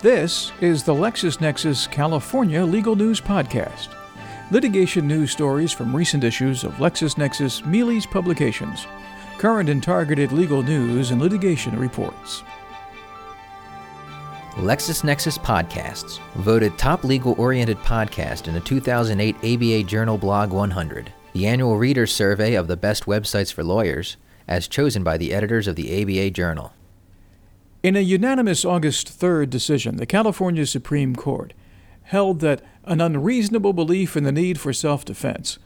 This is the LexisNexis California Legal News Podcast. Litigation news stories from recent issues of LexisNexis Mealey's publications, current and targeted legal news and litigation reports. LexisNexis Podcasts, voted top legal oriented podcast in the 2008 ABA Journal Blog 100, the annual readers survey of the best websites for lawyers, as chosen by the editors of the ABA Journal. In a unanimous August 3rd decision, the California Supreme Court held that an unreasonable belief in the need for self defense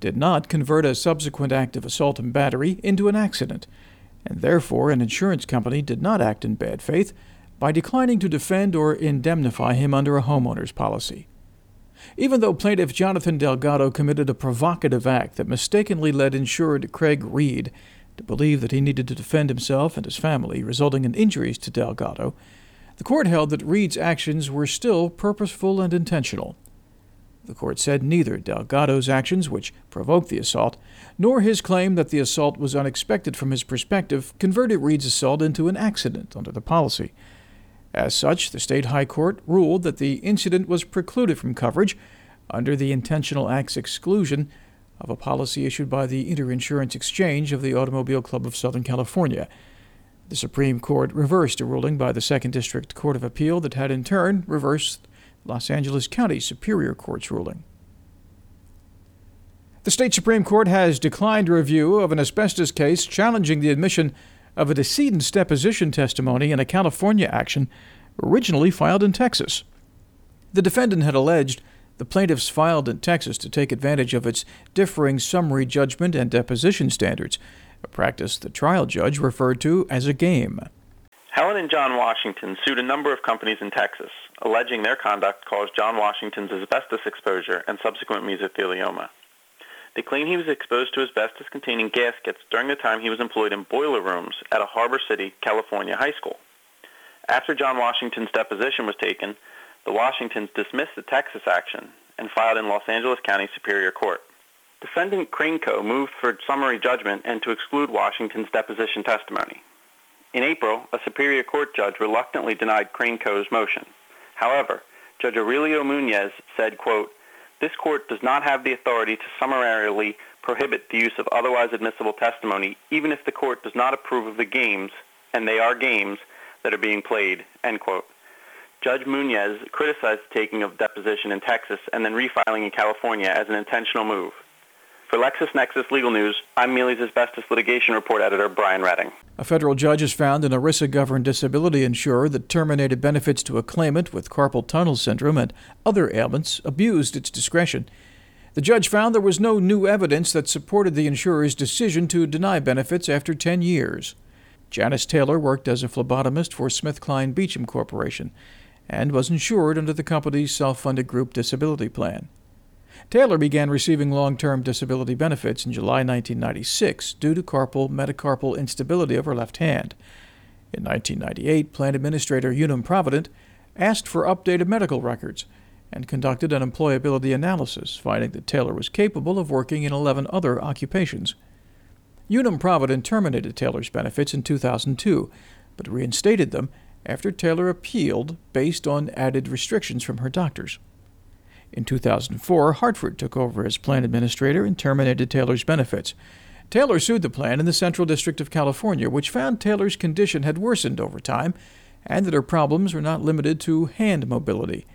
did not convert a subsequent act of assault and battery into an accident, and therefore an insurance company did not act in bad faith by declining to defend or indemnify him under a homeowner's policy. Even though plaintiff Jonathan Delgado committed a provocative act that mistakenly led insured Craig Reed to believe that he needed to defend himself and his family, resulting in injuries to Delgado, the court held that Reed's actions were still purposeful and intentional. The court said neither Delgado's actions, which provoked the assault, nor his claim that the assault was unexpected from his perspective converted Reed's assault into an accident under the policy. As such, the state high court ruled that the incident was precluded from coverage under the intentional acts exclusion of a policy issued by the Interinsurance Exchange of the Automobile Club of Southern California. The Supreme Court reversed a ruling by the Second District Court of Appeal that had in turn reversed Los Angeles County Superior Court's ruling. The state Supreme Court has declined review of an asbestos case challenging the admission of a decedent's deposition testimony in a California action originally filed in Texas. The defendant had alleged the plaintiffs filed in Texas to take advantage of its differing summary judgment and deposition standards, a practice the trial judge referred to as a game. Helen and John Washington sued a number of companies in Texas, alleging their conduct caused John Washington's asbestos exposure and subsequent mesothelioma. They claim he was exposed to asbestos-containing gaskets during the time he was employed in boiler rooms at a Harbor City, California high school. After John Washington's deposition was taken, the Washingtons dismissed the Texas action and filed in Los Angeles County Superior Court. Defendant Crane Co. moved for summary judgment and to exclude Washington's deposition testimony. In April, a Superior Court judge reluctantly denied Crane Co.'s motion. However, Judge Aurelio Munoz said, quote, this court does not have the authority to summarily prohibit the use of otherwise admissible testimony even if the court does not approve of the games, and they are games, that are being played, end quote. Judge Munoz criticized the taking of deposition in Texas and then refiling in California as an intentional move. For LexisNexis Legal News, I'm Mealey's Asbestos Litigation Report Editor Brian Redding. A federal judge has found an ERISA governed disability insurer that terminated benefits to a claimant with carpal tunnel syndrome and other ailments abused its discretion. The judge found there was no new evidence that supported the insurer's decision to deny benefits after 10 years. Janice Taylor worked as a phlebotomist for SmithKline Beecham Corporation and was insured under the company's self funded group disability plan. Taylor began receiving long term disability benefits in July 1996 due to carpal metacarpal instability of her left hand. In 1998, plan administrator Unum Provident asked for updated medical records and conducted an employability analysis, finding that Taylor was capable of working in 11 other occupations. Unum Provident terminated Taylor's benefits in 2002, but reinstated them after Taylor appealed based on added restrictions from her doctors. In 2004, Hartford took over as plan administrator and terminated Taylor's benefits. Taylor sued the plan in the Central District of California, which found Taylor's condition had worsened over time and that her problems were not limited to hand mobility.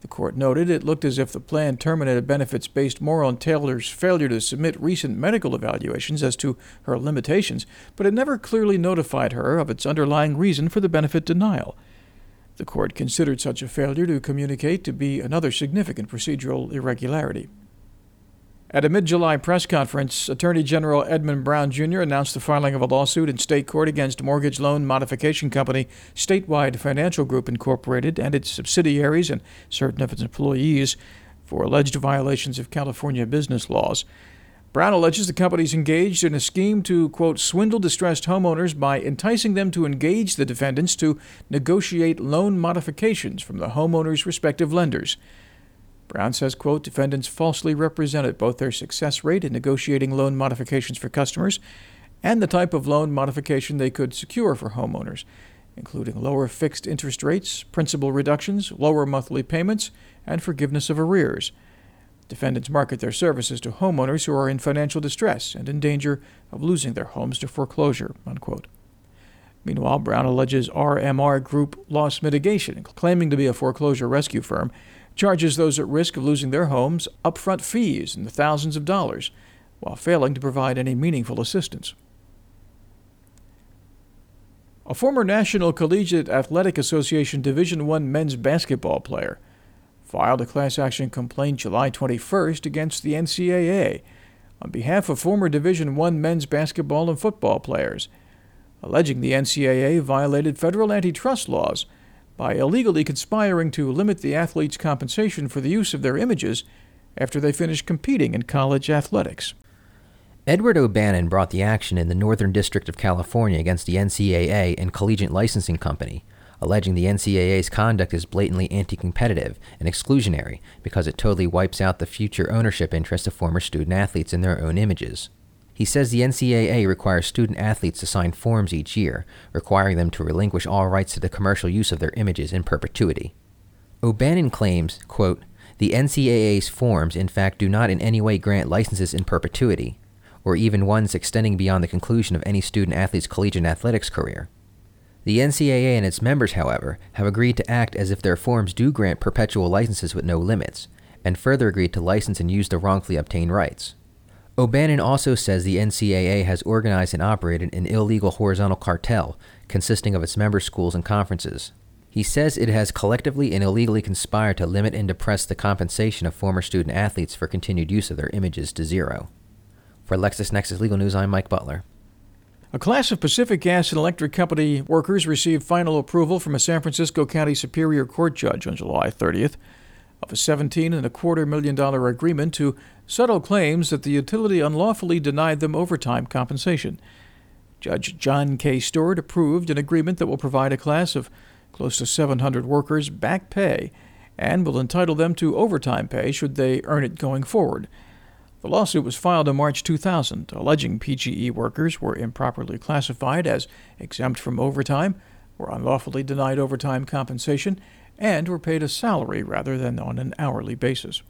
The court noted it looked as if the plan terminated benefits based more on Taylor's failure to submit recent medical evaluations as to her limitations, but it never clearly notified her of its underlying reason for the benefit denial. The court considered such a failure to communicate to be another significant procedural irregularity. At a mid July press conference, Attorney General Edmund Brown Jr. announced the filing of a lawsuit in state court against mortgage loan modification company Statewide Financial Group Incorporated and its subsidiaries and certain of its employees for alleged violations of California business laws. Brown alleges the companies engaged in a scheme to, quote, swindle distressed homeowners by enticing them to engage the defendants to negotiate loan modifications from the homeowners' respective lenders. Brown says, quote, defendants falsely represented both their success rate in negotiating loan modifications for customers and the type of loan modification they could secure for homeowners, including lower fixed interest rates, principal reductions, lower monthly payments, and forgiveness of arrears. Defendants market their services to homeowners who are in financial distress and in danger of losing their homes to foreclosure. Unquote. Meanwhile, Brown alleges RMR Group loss mitigation, claiming to be a foreclosure rescue firm, charges those at risk of losing their homes upfront fees in the thousands of dollars, while failing to provide any meaningful assistance. A former National Collegiate Athletic Association Division I men's basketball player filed a class action complaint July 21st against the NCAA on behalf of former Division I men's basketball and football players, alleging the NCAA violated federal antitrust laws by illegally conspiring to limit the athletes' compensation for the use of their images after they finished competing in college athletics. Edward O'Bannon brought the action in the Northern District of California against the NCAA and Collegiate Licensing Company, alleging the NCAA's conduct is blatantly anti competitive and exclusionary because it totally wipes out the future ownership interests of former student athletes in their own images. He says the NCAA requires student athletes to sign forms each year, requiring them to relinquish all rights to the commercial use of their images in perpetuity. O'Bannon claims, quote, the NCAA's forms, in fact, do not in any way grant licenses in perpetuity, or even ones extending beyond the conclusion of any student athlete's collegiate athletics career. The NCAA and its members, however, have agreed to act as if their forms do grant perpetual licenses with no limits, and further agreed to license and use the wrongfully obtained rights. O'Bannon also says the NCAA has organized and operated an illegal horizontal cartel consisting of its member schools and conferences. He says it has collectively and illegally conspired to limit and depress the compensation of former student athletes for continued use of their images to zero. For LexisNexis Legal News, I'm Mike Butler. A class of Pacific Gas and Electric Company workers received final approval from a San Francisco County Superior Court judge on July 30th of a seventeen and a quarter million dollar agreement to settle claims that the utility unlawfully denied them overtime compensation. Judge John K. Stewart approved an agreement that will provide a class of close to 700 workers back pay and will entitle them to overtime pay should they earn it going forward. The lawsuit was filed in March 2000, alleging PGE workers were improperly classified as exempt from overtime, were unlawfully denied overtime compensation, and were paid a salary rather than on an hourly basis.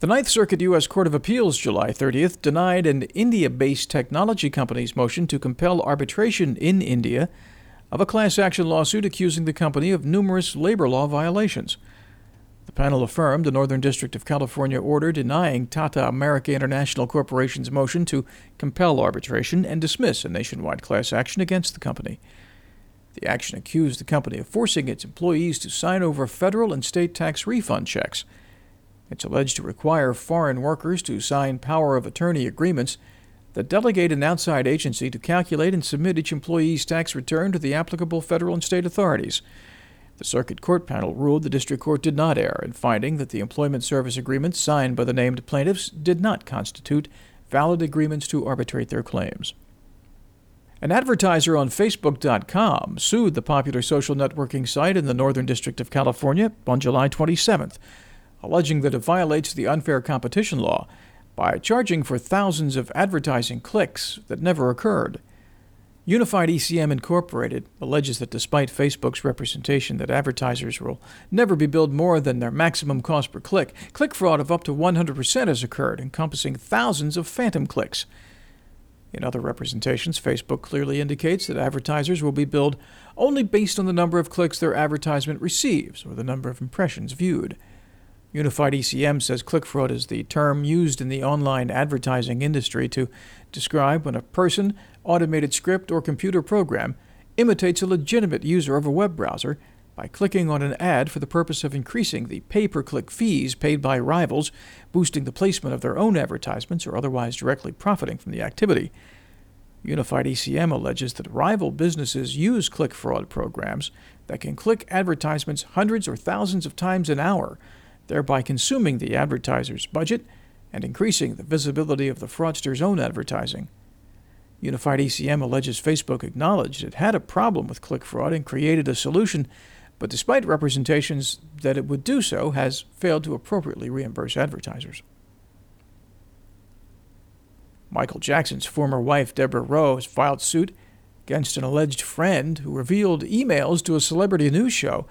The Ninth Circuit U.S. Court of Appeals July 30th denied an India based technology company's motion to compel arbitration in India of a class action lawsuit accusing the company of numerous labor law violations. The panel affirmed the Northern District of California order denying Tata America International Corporation's motion to compel arbitration and dismiss a nationwide class action against the company. The action accused the company of forcing its employees to sign over federal and state tax refund checks. It's alleged to require foreign workers to sign power of attorney agreements that delegate an outside agency to calculate and submit each employee's tax return to the applicable federal and state authorities. The Circuit Court panel ruled the District Court did not err in finding that the employment service agreements signed by the named plaintiffs did not constitute valid agreements to arbitrate their claims. An advertiser on Facebook.com sued the popular social networking site in the Northern District of California on July 27th, alleging that it violates the unfair competition law by charging for thousands of advertising clicks that never occurred. Unified ECM Incorporated alleges that despite Facebook's representation that advertisers will never be billed more than their maximum cost per click, click fraud of up to 100% has occurred, encompassing thousands of phantom clicks. In other representations, Facebook clearly indicates that advertisers will be billed only based on the number of clicks their advertisement receives or the number of impressions viewed. Unified ECM says click fraud is the term used in the online advertising industry to describe when a person, automated script, or computer program imitates a legitimate user of a web browser by clicking on an ad for the purpose of increasing the pay per click fees paid by rivals, boosting the placement of their own advertisements, or otherwise directly profiting from the activity. Unified ECM alleges that rival businesses use click fraud programs that can click advertisements hundreds or thousands of times an hour, thereby consuming the advertiser's budget and increasing the visibility of the fraudster's own advertising. Unified ECM alleges Facebook acknowledged it had a problem with click fraud and created a solution but despite representations that it would do so, has failed to appropriately reimburse advertisers. Michael Jackson's former wife, Deborah Rowe, has filed suit against an alleged friend who revealed emails to a celebrity news show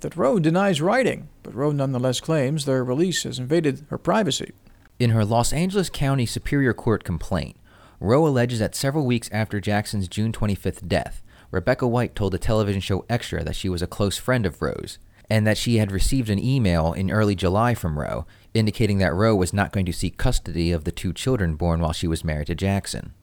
that Rowe denies writing, but Rowe nonetheless claims their release has invaded her privacy. In her Los Angeles County Superior Court complaint, Rowe alleges that several weeks after Jackson's June 25th death, Rebecca White told the television show Extra that she was a close friend of Rowe's, and that she had received an email in early July from Rowe indicating that Rowe was not going to seek custody of the two children born while she was married to Jackson.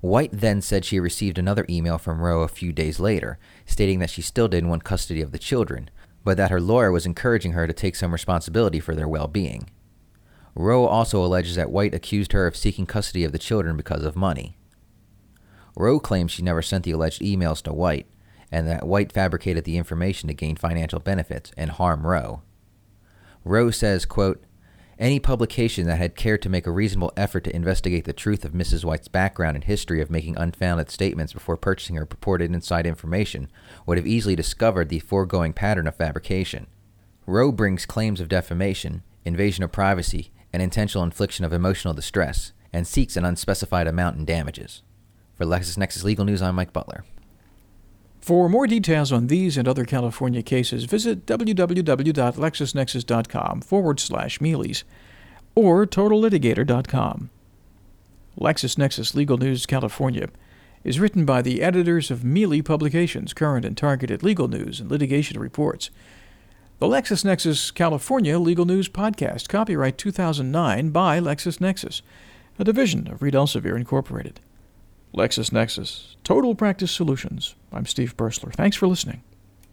White then said she received another email from Rowe a few days later, stating that she still didn't want custody of the children, but that her lawyer was encouraging her to take some responsibility for their well being. Rowe also alleges that White accused her of seeking custody of the children because of money. Rowe claims she never sent the alleged emails to White, and that White fabricated the information to gain financial benefits and harm Rowe. Rowe says, quote, any publication that had cared to make a reasonable effort to investigate the truth of Mrs. White's background and history of making unfounded statements before purchasing her purported inside information would have easily discovered the foregoing pattern of fabrication. Rowe brings claims of defamation, invasion of privacy, and intentional infliction of emotional distress, and seeks an unspecified amount in damages. For LexisNexis Legal News, I'm Mike Butler. For more details on these and other California cases, visit www.lexisnexis.com forward slash Mealey's or totallitigator.com. LexisNexis Legal News California is written by the editors of Mealy Publications, current and targeted legal news and litigation reports. The LexisNexis California Legal News Podcast, copyright 2009 by LexisNexis, a division of Reed Elsevier Incorporated. LexisNexis, Total Practice Solutions. I'm Steve Bursler. Thanks for listening.